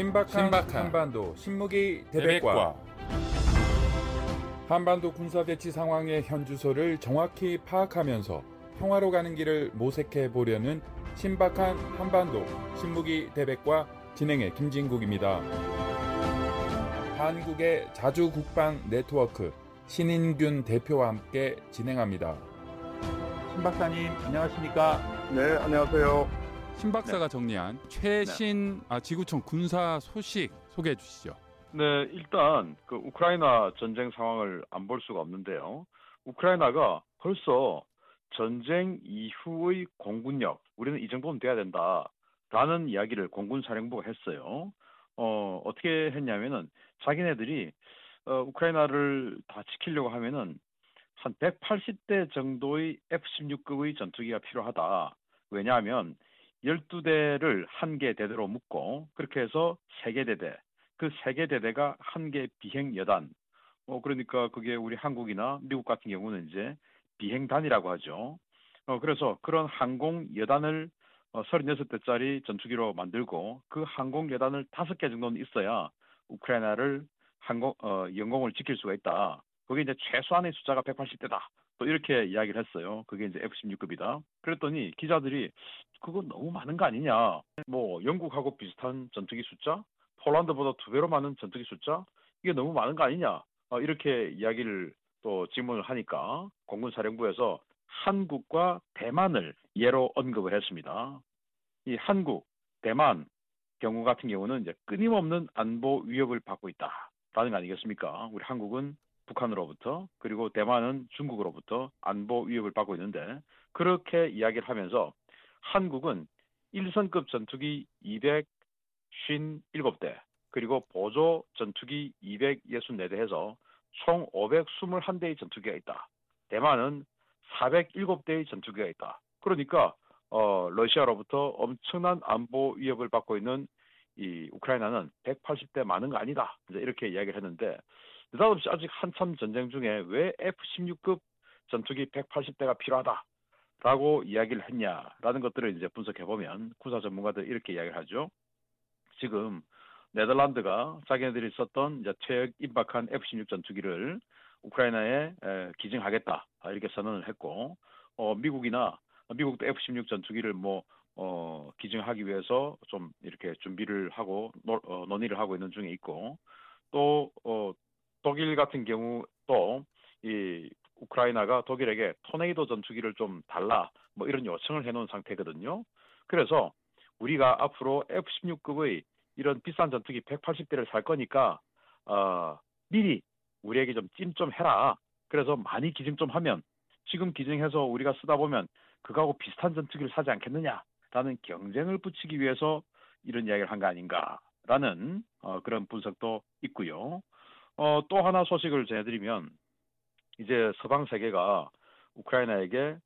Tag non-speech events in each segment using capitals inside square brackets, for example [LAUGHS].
신박한, 신박한 한반도 신무기 대백과 한반도 군사대치 상황의 현주소를 정확히 파악하면서 평화로 가는 길을 모색해 보려는 신박한 한반도 신무기 대백과 진행의 김진국입니다. 한국의 자주 국방 네트워크 신인균 대표와 함께 진행합니다. 신 박사님 안녕하십니까? 네, 안녕하세요. 신 박사가 정리한 최신 아, 지구촌 군사 소식 소개해 주시죠. 네, 일단 그 우크라이나 전쟁 상황을 안 볼 수가 없는데요. 우크라이나가 벌써 전쟁 이후의 공군력, 우리는 이 정도는 돼야 된다라는 이야기를 공군 사령부가 했어요. 어, 어떻게 했냐면은 자기네들이 어, 우크라이나를 다 지키려고 하면은 한 180대 정도의 F-16급의 전투기가 필요하다. 왜냐하면 12대를 한 개 대대로 묶고 그렇게 해서 세 개 대대, 그 세 개 대대가 한 개 비행 여단. 어 그러니까 그게 우리 한국이나 미국 같은 경우는 이제 비행단이라고 하죠. 어 그래서 그런 항공 여단을 어, 36대짜리 전투기로 만들고 그 항공 여단을 다섯 개 정도는 있어야 우크라이나를 항공 어 영공을 지킬 수가 있다. 그게 이제 최소한의 숫자가 180대다. 또 이렇게 이야기를 했어요. 그게 이제 F-16급이다. 그랬더니 기자들이 그거 너무 많은 거 아니냐. 뭐 영국하고 비슷한 전투기 숫자, 폴란드보다 두 배로 많은 전투기 숫자, 이게 너무 많은 거 아니냐. 어, 이렇게 이야기를 또 질문을 하니까 공군사령부에서 한국과 대만을 예로 언급을 했습니다. 이 한국, 대만 경우 같은 경우는 이제 끊임없는 안보 위협을 받고 있다라는 거 아니겠습니까? 우리 한국은 북한으로부터 그리고 대만은 중국으로부터 안보 위협을 받고 있는데 그렇게 이야기를 하면서 한국은 1선급 전투기 257대 그리고 보조 전투기 264대 해서 총 521대의 전투기가 있다. 대만은 407대의 전투기가 있다. 그러니까 어, 러시아로부터 엄청난 안보 위협을 받고 있는 이 우크라이나는 180대 많은 거 아니다. 이렇게 이야기를 했는데 느닷없이 아직 한참 전쟁 중에 왜 F-16급 전투기 180대가 필요하다 라고 이야기를 했냐라는 것들을 이제 분석해 보면 군사 전문가들 이렇게 이야기를 하죠. 지금 네덜란드가 자기네들이 썼던 이제 최역 임박한 F-16 전투기를 우크라이나에 에, 기증하겠다 이렇게 선언을 했고 어, 미국이나 미국도 F-16 전투기를 뭐 어, 기증하기 위해서 좀 이렇게 준비를 하고 노, 어, 논의를 하고 있는 중에 있고 또 어, 독일 같은 경우 또이 우크라이나가 독일에게 토네이도 전투기를 좀 달라 뭐 이런 요청을 해놓은 상태거든요. 그래서 우리가 앞으로 F-16급의 이런 비싼 전투기 180대를 살 거니까 어, 미리 우리에게 좀 찜 좀 해라. 그래서 많이 기증 좀 하면 지금 기증해서 우리가 쓰다 보면 그거하고 비슷한 전투기를 사지 않겠느냐라는 경쟁을 붙이기 위해서 이런 이야기를 한 거 아닌가라는 어, 그런 분석도 있고요. 어, 또 하나 소식을 전해드리면 이제 서방 세계가 우크라이나에게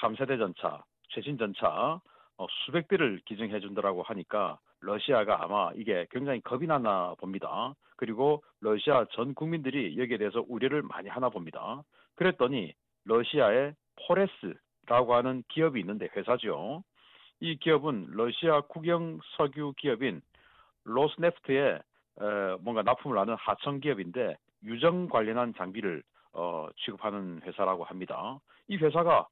3세대 전차, 최신 전차 어, 수백 대를 기증해 준다라고 하니까 러시아가 아마 이게 굉장히 겁이 나나 봅니다. 그리고 러시아 전 국민들이 여기에 대해서 우려를 많이 하나 봅니다. 그랬더니 러시아의 포레스라고 하는 기업이 있는데 회사죠. 이 기업은 러시아 국영 석유 기업인 로스네프트에 뭔가 납품을 하는 하청 기업인데 유정 관련한 장비를 어, 취급하는 회사라고 합니다. 이 회사가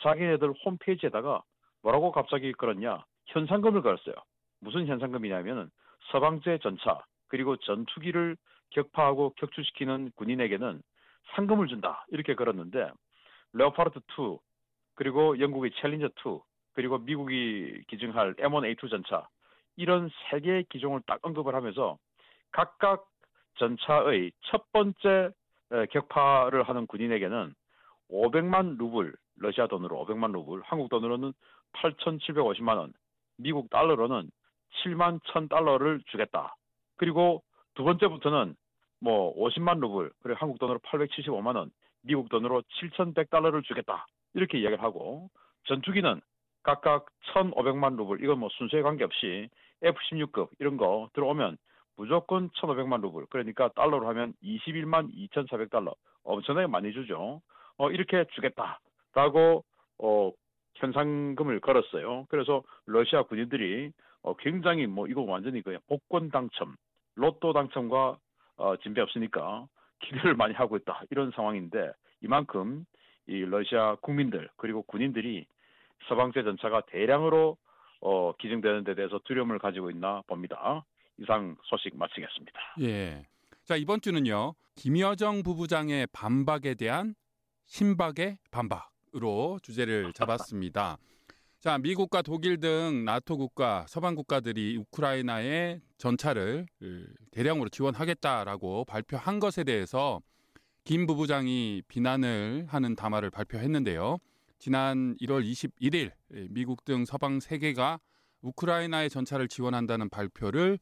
자기네들 홈페이지에다가 뭐라고 갑자기 그랬냐 현상금을 걸었어요. 무슨 현상금이냐면은 서방제 전차 그리고 전투기를 격파하고 격추시키는 군인에게는 상금을 준다 이렇게 걸었는데 레오파르트 2 그리고 영국의 챌린저 2 그리고 미국이 기증할 M1A2 전차 이런 세 개의 기종을 딱 언급을 하면서 각각 전차의 첫 번째 격파를 하는 군인에게는 500만 루블, 러시아 돈으로 500만 루블, 한국 돈으로는 8,750만 원, 미국 달러로는 7만 1,000 달러를 주겠다. 그리고 두 번째부터는 뭐 50만 루블, 그리고 한국 돈으로 875만 원, 미국 돈으로 7,100 달러를 주겠다. 이렇게 이야기를 하고 전투기는 각각 1,500만 루블, 이건 뭐 순서에 관계없이 F-16급 이런 거 들어오면 무조건 1,500만 루블. 그러니까 달러로 하면 21만 2,400달러. 엄청나게 많이 주죠. 어, 이렇게 주겠다라고 어, 현상금을 걸었어요. 그래서 러시아 군인들이 어, 굉장히 뭐 이거 완전히 그냥 복권 당첨, 로또 당첨과 어, 진배 없으니까 기대를 많이 하고 있다 이런 상황인데 이만큼 이 러시아 국민들 그리고 군인들이 서방제 전차가 대량으로 어, 기증되는 데 대해서 두려움을 가지고 있나 봅니다. 이상 소식 마치겠습니다. 예. 자 이번 주는요 김여정 부부장의 반박에 대한 신박의 반박으로 주제를 [LAUGHS] 잡았습니다. 자 미국과 독일 등 나토 국가, 서방 국가들이 우크라이나에 전차를 대량으로 지원하겠다라고 발표한 것에 대해서 김 부부장이 비난을 하는 담화를 발표했는데요. 지난 1월 21일 미국 등 서방 세계가 우크라이나의 전차를 지원한다는 발표를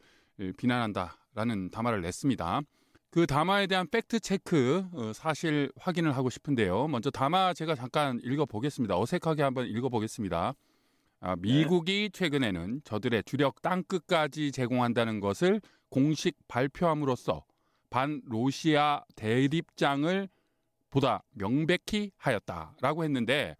비난한다라는 담화를 냈습니다. 그 담화에 대한 팩트 체크 어, 사실 확인을 하고 싶은데요. 먼저 담화 제가 잠깐 읽어 보겠습니다. 어색하게 한번 읽어 보겠습니다. 아, 미국이 최근에는 저들의 주력 땅끝까지 제공한다는 것을 공식 발표함으로써 반 로시아 대립장을 보다 명백히 하였다라고 했는데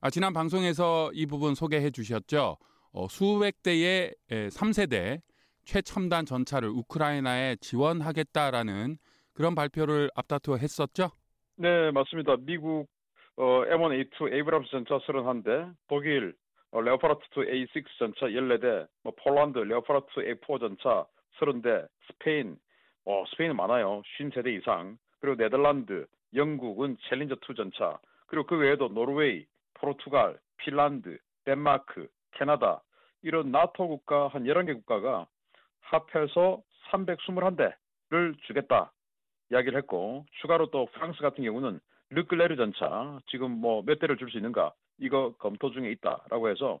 아, 지난 방송에서 이 부분 소개해 주셨죠. 어, 수백 대의 3세대 최첨단 전차를 우크라이나에 지원하겠다라는 그런 발표를 앞다투어 했었죠? 네, 맞습니다. 미국 어, M1A2 에이브람스 전차 31대, 독일 어, 레오파르트 2 A6 전차 14대, 뭐 폴란드 레오파르트 A4 전차 30대, 스페인 어, 스페인은 많아요. 53대 이상. 그리고 네덜란드, 영국은 챌린저 2 전차. 그리고 그 외에도 노르웨이, 포르투갈, 핀란드, 덴마크, 캐나다 이런 나토 국가 한 11개 국가가 합해서 321대를 주겠다 이야기를 했고 추가로 또 프랑스 같은 경우는 르클레르 전차 지금 뭐 몇 대를 줄 수 있는가 이거 검토 중에 있다라고 해서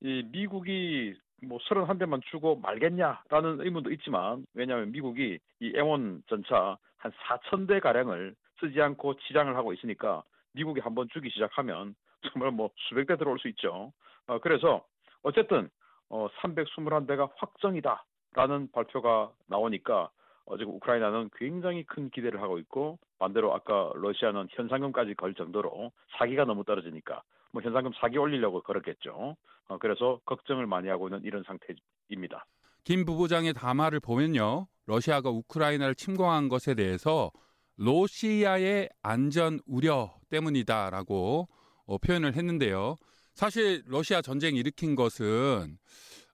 이 미국이 뭐 31대만 주고 말겠냐라는 의문도 있지만 왜냐하면 미국이 이 M1 전차 한 4천 대 가량을 쓰지 않고 치장을 하고 있으니까 미국이 한번 주기 시작하면 정말 뭐 수백 대 들어올 수 있죠. 어, 그래서 어쨌든 어, 321대가 확정이다 라는 발표가 나오니까 어, 지금 우크라이나는 굉장히 큰 기대를 하고 있고 반대로 아까 러시아는 현상금까지 걸 정도로 사기가 너무 떨어지니까 뭐 현상금 사기 올리려고 그렇겠죠. 어, 그래서 걱정을 많이 하고 있는 이런 상태입니다. 김 부부장의 담화를 보면요. 러시아가 우크라이나를 침공한 것에 대해서 러시아의 안전 우려 때문이다라고 어, 표현을 했는데요. 사실 러시아 전쟁 일으킨 것은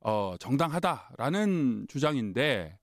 어, 정당하다라는 주장인데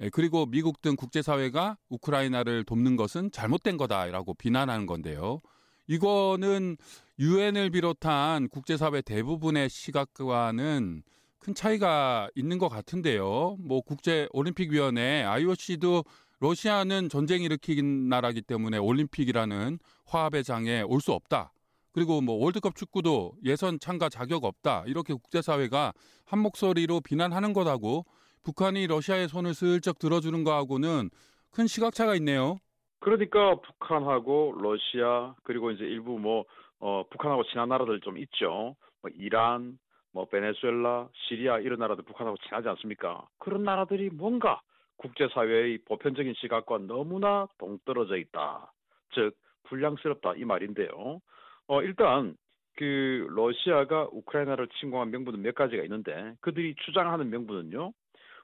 예, 그리고 미국 등 국제사회가 우크라이나를 돕는 것은 잘못된 거다라고 비난하는 건데요. 이거는 유엔을 비롯한 국제사회 대부분의 시각과는 큰 차이가 있는 것 같은데요. 뭐 국제올림픽위원회 IOC도 러시아는 전쟁 일으킨 나라기 때문에 올림픽이라는 화합의 장에 올 수 없다. 그리고 뭐 월드컵 축구도 예선 참가 자격 없다. 이렇게 국제사회가 한 목소리로 비난하는 것하고 북한이 러시아의 손을 슬쩍 들어주는 거하고는 큰 시각차가 있네요. 그러니까 북한하고 러시아 그리고 이제 일부 뭐 어, 북한하고 친한 나라들 좀 있죠. 뭐 이란, 뭐 베네수엘라, 시리아 이런 나라들 북한하고 친하지 않습니까? 그런 나라들이 뭔가 국제사회의 보편적인 시각과 너무나 동떨어져 있다. 즉 불량스럽다 이 말인데요. 어, 일단 그 러시아가 우크라이나를 침공한 명분은 몇 가지가 있는데 그들이 주장하는 명분은요.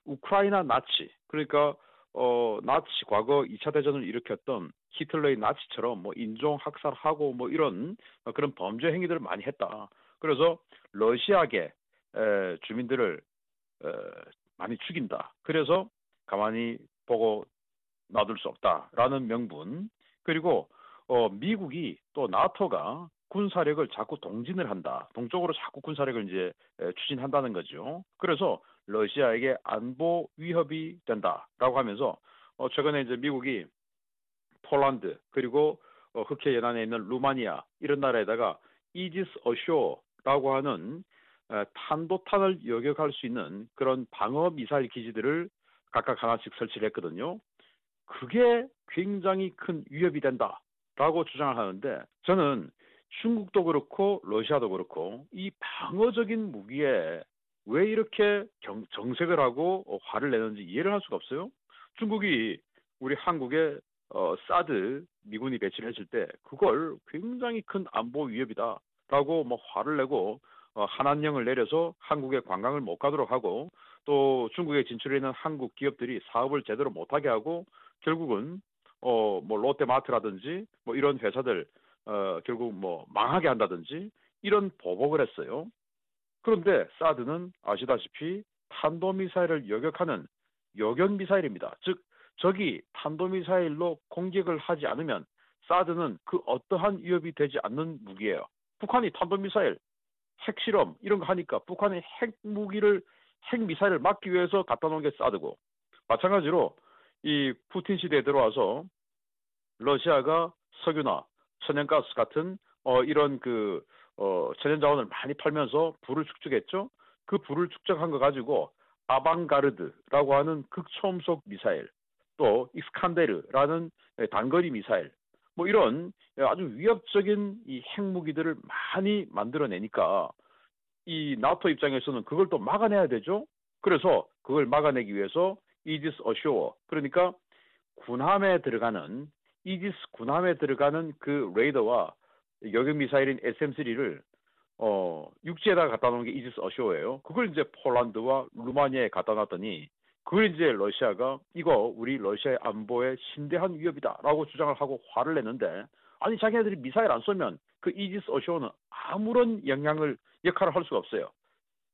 우크라이나 나치 그러니까 어 나치 과거 2차 대전을 일으켰던 히틀러의 나치처럼 뭐 인종 학살하고 뭐 이런 그런 범죄 행위들을 많이 했다. 그래서 러시아계 에, 주민들을 에, 많이 죽인다. 그래서 가만히 보고 놔둘 수 없다라는 명분 그리고 어, 미국이 또 나토가 군사력을 자꾸 동진을 한다. 동쪽으로 자꾸 군사력을 이제 추진한다는 거죠. 그래서 러시아에게 안보 위협이 된다라고 하면서 어, 최근에 이제 미국이 폴란드 그리고 어, 흑해 연안에 있는 루마니아 이런 나라에다가 이지스 어쇼라고 하는 에, 탄도탄을 여격할 수 있는 그런 방어 미사일 기지들을 각각 하나씩 설치를 했거든요. 그게 굉장히 큰 위협이 된다 라고 주장을 하는데 저는 중국도 그렇고 러시아도 그렇고 이 방어적인 무기에 왜 이렇게 경, 정색을 하고 어, 화를 내는지 이해를 할 수가 없어요. 중국이 우리 한국에 어, 사드 미군이 배치를 했을 때 그걸 굉장히 큰 안보 위협이다라고 뭐 화를 내고 어, 한한령을 내려서 한국에 관광을 못 가도록 하고 또 중국에 진출해 있는 한국 기업들이 사업을 제대로 못하게 하고 결국은 어 뭐 롯데마트라든지 뭐 이런 회사들 어 결국 뭐 망하게 한다든지 이런 보복을 했어요. 그런데 사드는 아시다시피 탄도미사일을 여격하는 요견 미사일입니다. 즉 적이 탄도미사일로 공격을 하지 않으면 사드는 그 어떠한 위협이 되지 않는 무기예요. 북한이 탄도미사일, 핵실험 이런 거 하니까 북한의 핵무기를 핵미사일을 막기 위해서 갖다 놓은 게 사드고 마찬가지로 이 푸틴 시대에 들어와서 러시아가 석유나 천연가스 같은 어 이런 그 어, 천연자원을 많이 팔면서 불을 축적했죠. 그 불을 축적한 거 가지고 아방가르드라고 하는 극초음속 미사일, 또 익스칸데르라는 단거리 미사일, 뭐 이런 아주 위협적인 이 핵무기들을 많이 만들어내니까 이 나토 입장에서는 그걸 또 막아내야 되죠. 그래서 그걸 막아내기 위해서 이지스 어쇼어 그러니까 군함에 들어가는 이지스 군함에 들어가는 그 레이더와 여객 미사일인 SM3를 어, 육지에다가 갖다 놓은 게 이지스 어쇼예요. 그걸 이제 폴란드와 루마니아에 갖다 놨더니 그걸 이제 러시아가 이거 우리 러시아의 안보에 심대한 위협이다라고 주장을 하고 화를 냈는데 아니 자기네들이 미사일 안 쏘면 그 이지스 어쇼는 아무런 영향을 역할을 할 수가 없어요.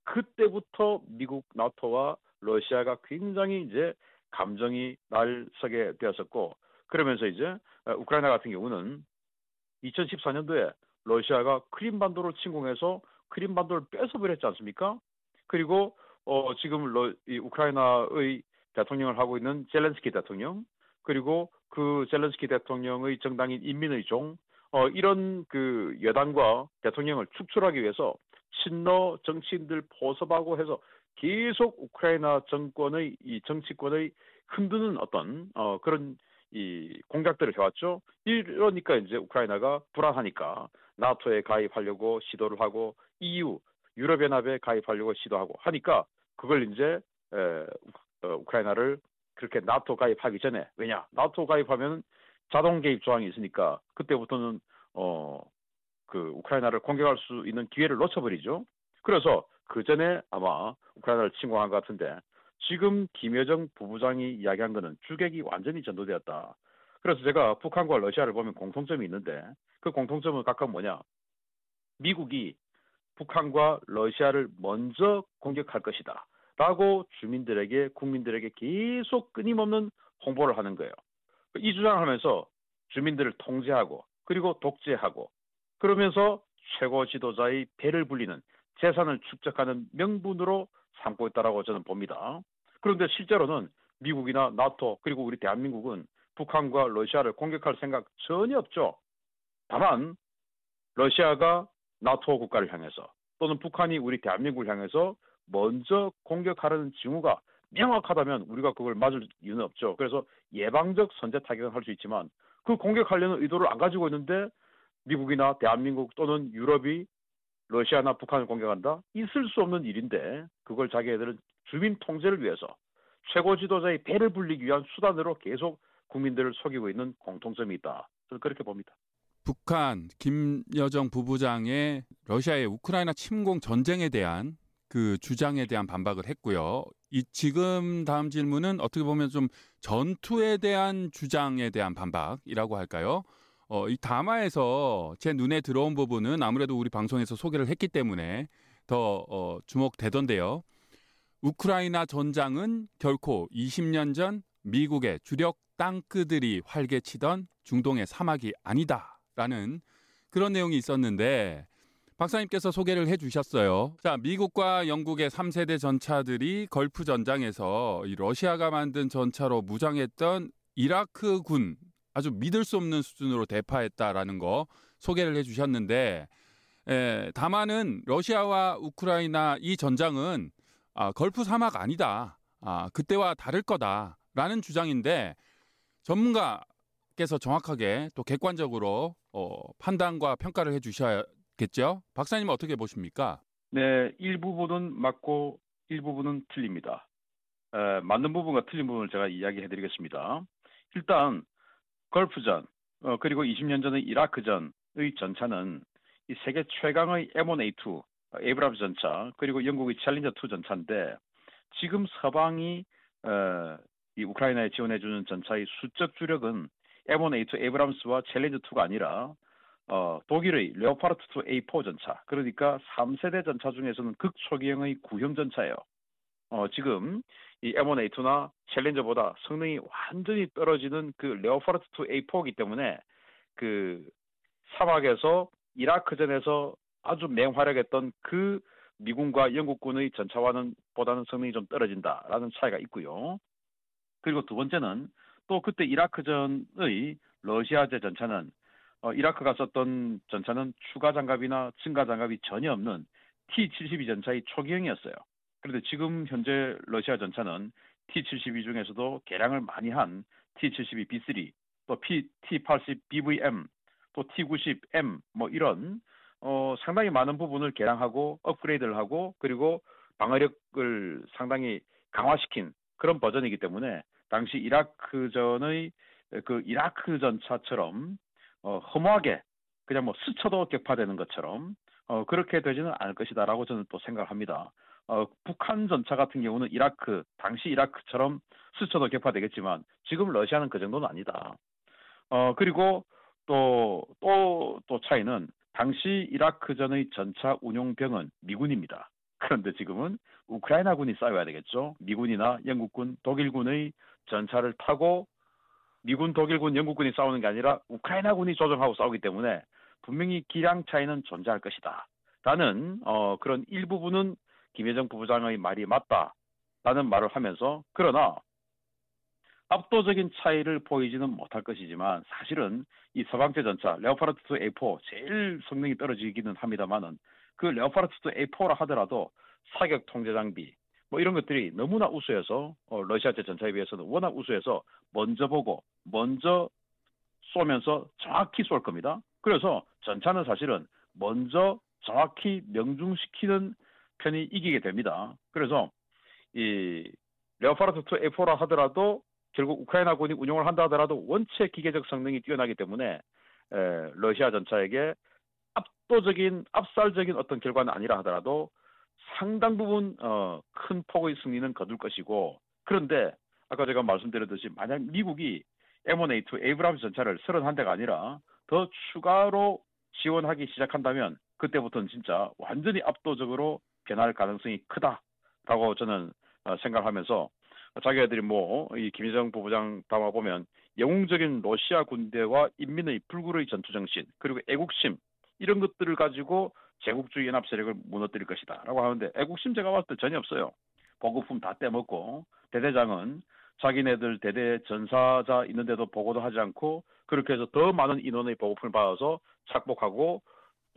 그때부터 미국 나토와 러시아가 굉장히 이제 감정이 날서게 되었었고 그러면서 이제 우크라이나 같은 경우는 2014년도에 러시아가 크림반도를 침공해서 크림반도를 뺏어버렸지 않습니까? 그리고 어, 지금 러, 이 우크라이나의 대통령을 하고 있는 젤렌스키 대통령 그리고 그 젤렌스키 대통령의 정당인 인민의 종 어, 이런 그 여당과 대통령을 축출하기 위해서 친러 정치인들 포섭하고 해서 계속 우크라이나 정권의 이 정치권의 흔드는 어떤 어, 그런 이 공작들을 해왔죠. 이러니까 이제 우크라이나가 불안하니까 나토에 가입하려고 시도를 하고 EU 유럽연합에 가입하려고 시도하고 하니까 그걸 이제 에, 어, 우크라이나를 그렇게 나토 가입하기 전에 왜냐 나토 가입하면 자동 개입 조항이 있으니까 그때부터는 어 그 우크라이나를 공격할 수 있는 기회를 놓쳐버리죠. 그래서 그 전에 아마 우크라이나를 침공한 것 같은데 지금 김여정 부부장이 이야기한 거는 주객이 완전히 전도되었다. 그래서 제가 북한과 러시아를 보면 공통점이 있는데 그 공통점은 각각 뭐냐? 미국이 북한과 러시아를 먼저 공격할 것이다. 라고 주민들에게, 국민들에게 계속 끊임없는 홍보를 하는 거예요. 이 주장을 하면서 주민들을 통제하고, 그리고 독재하고, 그러면서 최고 지도자의 배를 불리는 재산을 축적하는 명분으로 삼고 있다라고 저는 봅니다. 그런데 실제로는 미국이나 나토 그리고 우리 대한민국은 북한과 러시아를 공격할 생각 전혀 없죠. 다만 러시아가 나토 국가를 향해서 또는 북한이 우리 대한민국을 향해서 먼저 공격하려는 징후가 명확하다면 우리가 그걸 맞을 이유는 없죠. 그래서 예방적 선제 타격은 할 수 있지만 그 공격하려는 의도를 안 가지고 있는데 미국이나 대한민국 또는 유럽이 러시아나 북한을 공격한다? 있을 수 없는 일인데 그걸 자기네들은 주민 통제를 위해서 최고 지도자의 배를 불리기 위한 수단으로 계속 국민들을 속이고 있는 공통점이 있다. 저는 그렇게 봅니다. 북한 김여정 부부장의 러시아의 우크라이나 침공 전쟁에 대한 그 주장에 대한 반박을 했고요. 이 지금 다음 질문은 어떻게 보면 좀 전투에 대한 주장에 대한 반박이라고 할까요? 어, 이 담화에서 제 눈에 들어온 부분은 아무래도 우리 방송에서 소개를 했기 때문에 더 어, 주목되던데요. 우크라이나 전장은 결코 20년 전 미국의 주력 땅크들이 활개치던 중동의 사막이 아니다라는 그런 내용이 있었는데 박사님께서 소개를 해 주셨어요. 자, 미국과 영국의 3세대 전차들이 걸프 전장에서 이 러시아가 만든 전차로 무장했던 이라크군 아주 믿을 수 없는 수준으로 대파했다라는 거 소개를 해 주셨는데 에, 다만은 러시아와 우크라이나 이 전장은 아, 걸프 사막 아니다. 아, 그때와 다를 거다라는 주장인데 전문가께서 정확하게 또 객관적으로 어, 판단과 평가를 해 주셔야겠죠. 박사님 어떻게 보십니까? 네, 일부분은 맞고 일부분은 틀립니다. 에, 맞는 부분과 틀린 부분을 제가 이야기해 드리겠습니다. 일단 걸프전 어, 그리고 20년 전의 이라크전의 전차는 이 세계 최강의 M1A2 에이브람스 전차 그리고 영국의 챌린저 2 전차인데 지금 서방이 어, 이 우크라이나에 지원해주는 전차의 수적 주력은 M1A2 에이브람스와 챌린저 2가 아니라 어, 독일의 레오파르트 2 A4 전차 그러니까 3세대 전차 중에서는 극초기형의 구형 전차예요. 어, 지금 이 M1A2나 챌린저보다 성능이 완전히 떨어지는 그 레오파르트 2 A4이기 때문에 그 사막에서 이라크전에서 아주 맹활약했던 그 미군과 영국군의 전차와는 보다는 성능이 좀 떨어진다라는 차이가 있고요. 그리고 두 번째는 또 그때 이라크전의 러시아제 전차는 어, 이라크가 썼던 전차는 추가 장갑이나 증가 장갑이 전혀 없는 T-72 전차의 초기형이었어요. 그런데 지금 현재 러시아 전차는 T-72 중에서도 개량을 많이 한 T-72B3, 또 T-80BVM, 또 T-90M 뭐 이런 어, 상당히 많은 부분을 개량하고 업그레이드를 하고 그리고 방어력을 상당히 강화시킨 그런 버전이기 때문에 당시 이라크전의 그 이라크 전차처럼 어, 허무하게 그냥 뭐 스쳐도 격파되는 것처럼 어, 그렇게 되지는 않을 것이다라고 저는 또 생각을 합니다. 어, 북한 전차 같은 경우는 이라크 당시 이라크처럼 스쳐도 격파되겠지만 지금 러시아는 그 정도는 아니다. 어, 그리고 또 또 또 차이는 당시 이라크전의 전차 운용병은 미군입니다. 그런데 지금은 우크라이나군이 싸워야 되겠죠. 미군이나 영국군, 독일군의 전차를 타고 미군, 독일군, 영국군이 싸우는 게 아니라 우크라이나군이 조정하고 싸우기 때문에 분명히 기량 차이는 존재할 것이다. 라는 어, 그런 일부분은 김여정 부부장의 말이 맞다라는 말을 하면서 그러나 압도적인 차이를 보이지는 못할 것이지만 사실은 이 서방제 전차 레오파르트 2 A4 제일 성능이 떨어지기는 합니다만은 그 레오파르트 2 A4라 하더라도 사격 통제 장비 뭐 이런 것들이 너무나 우수해서 어, 러시아제 전차에 비해서는 워낙 우수해서 먼저 보고 먼저 쏘면서 정확히 쏠 겁니다. 그래서 전차는 사실은 먼저 정확히 명중시키는 편이 이기게 됩니다. 그래서 이 레오파르트 2 A4라 하더라도 결국 우크라이나군이 운용을 한다 하더라도 원체 기계적 성능이 뛰어나기 때문에 에, 러시아 전차에게 압도적인 압살적인 어떤 결과는 아니라 하더라도 상당 부분 어, 큰 폭의 승리는 거둘 것이고 그런데 아까 제가 말씀드렸듯이 만약 미국이 M1A2 에이브람스 전차를 31대가 아니라 더 추가로 지원하기 시작한다면 그때부터는 진짜 완전히 압도적으로 변할 가능성이 크다라고 저는 어, 생각하면서 자기네들이 뭐 이 김일성 부부장 담아 보면 영웅적인 러시아 군대와 인민의 불굴의 전투 정신 그리고 애국심 이런 것들을 가지고 제국주의 연합 세력을 무너뜨릴 것이다라고 하는데 애국심 제가 봤을 때 전혀 없어요. 보급품 다 떼먹고 대대장은 자기네들 대대 전사자 있는데도 보고도 하지 않고 그렇게 해서 더 많은 인원의 보급품을 받아서 착복하고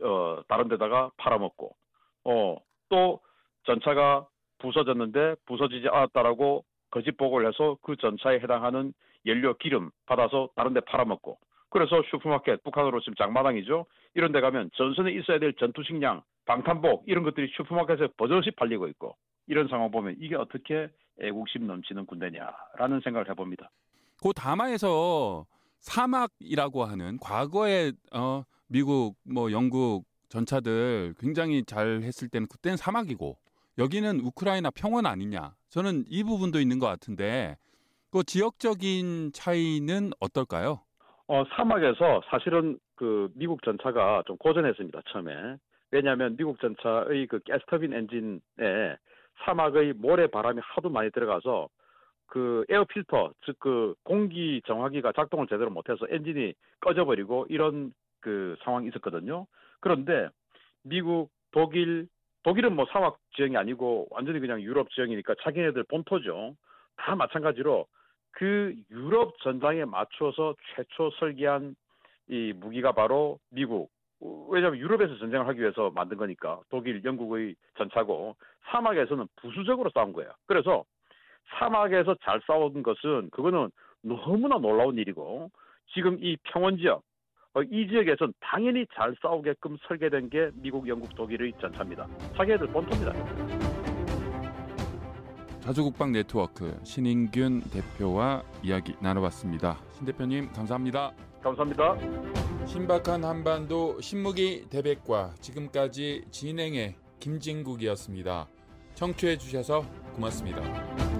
어 다른 데다가 팔아먹고 어 또 전차가 부서졌는데 부서지지 않았다라고 거짓 보고를 해서 그 전차에 해당하는 연료 기름 받아서 다른 데 팔아먹고 그래서 슈퍼마켓 북한으로 지금 장마당이죠. 이런 데 가면 전선에 있어야 될 전투식량, 방탄복 이런 것들이 슈퍼마켓에 버젓이 팔리고 있고 이런 상황 보면 이게 어떻게 애국심 넘치는 군대냐라는 생각을 해봅니다. 그 담화에서 사막이라고 하는 과거에 어, 미국 뭐 영국 전차들 굉장히 잘 했을 때는 그때는 사막이고 여기는 우크라이나 평원 아니냐. 저는 이 부분도 있는 것 같은데 그 지역적인 차이는 어떨까요? 어, 사막에서 사실은 그 미국 전차가 좀 고전했습니다, 처음에. 왜냐하면 미국 전차의 그 가스터빈 엔진에 사막의 모래 바람이 하도 많이 들어가서 그 에어 필터, 즉 그 공기 정화기가 작동을 제대로 못해서 엔진이 꺼져버리고 이런 그 상황이 있었거든요. 그런데 미국, 독일, 독일은 뭐 사막 지형이 아니고 완전히 그냥 유럽 지형이니까 자기네들 본토죠. 다 마찬가지로 그 유럽 전장에 맞춰서 최초 설계한 이 무기가 바로 미국. 왜냐하면 유럽에서 전쟁을 하기 위해서 만든 거니까 독일, 영국의 전차고 사막에서는 부수적으로 싸운 거예요. 그래서 사막에서 잘 싸운 것은 그거는 너무나 놀라운 일이고 지금 이 평원 지역 어, 이 지역에선 당연히 잘 싸우게끔 설계된 게 미국, 영국, 독일의 전차입니다. 자기네들 본토입니다. 자주국방 네트워크 신인균 대표와 이야기 나눠봤습니다. 신 대표님 감사합니다. 감사합니다. 신박한 한반도 신무기 대백과 지금까지 진행해 김진국이었습니다. 청취해 주셔서 고맙습니다.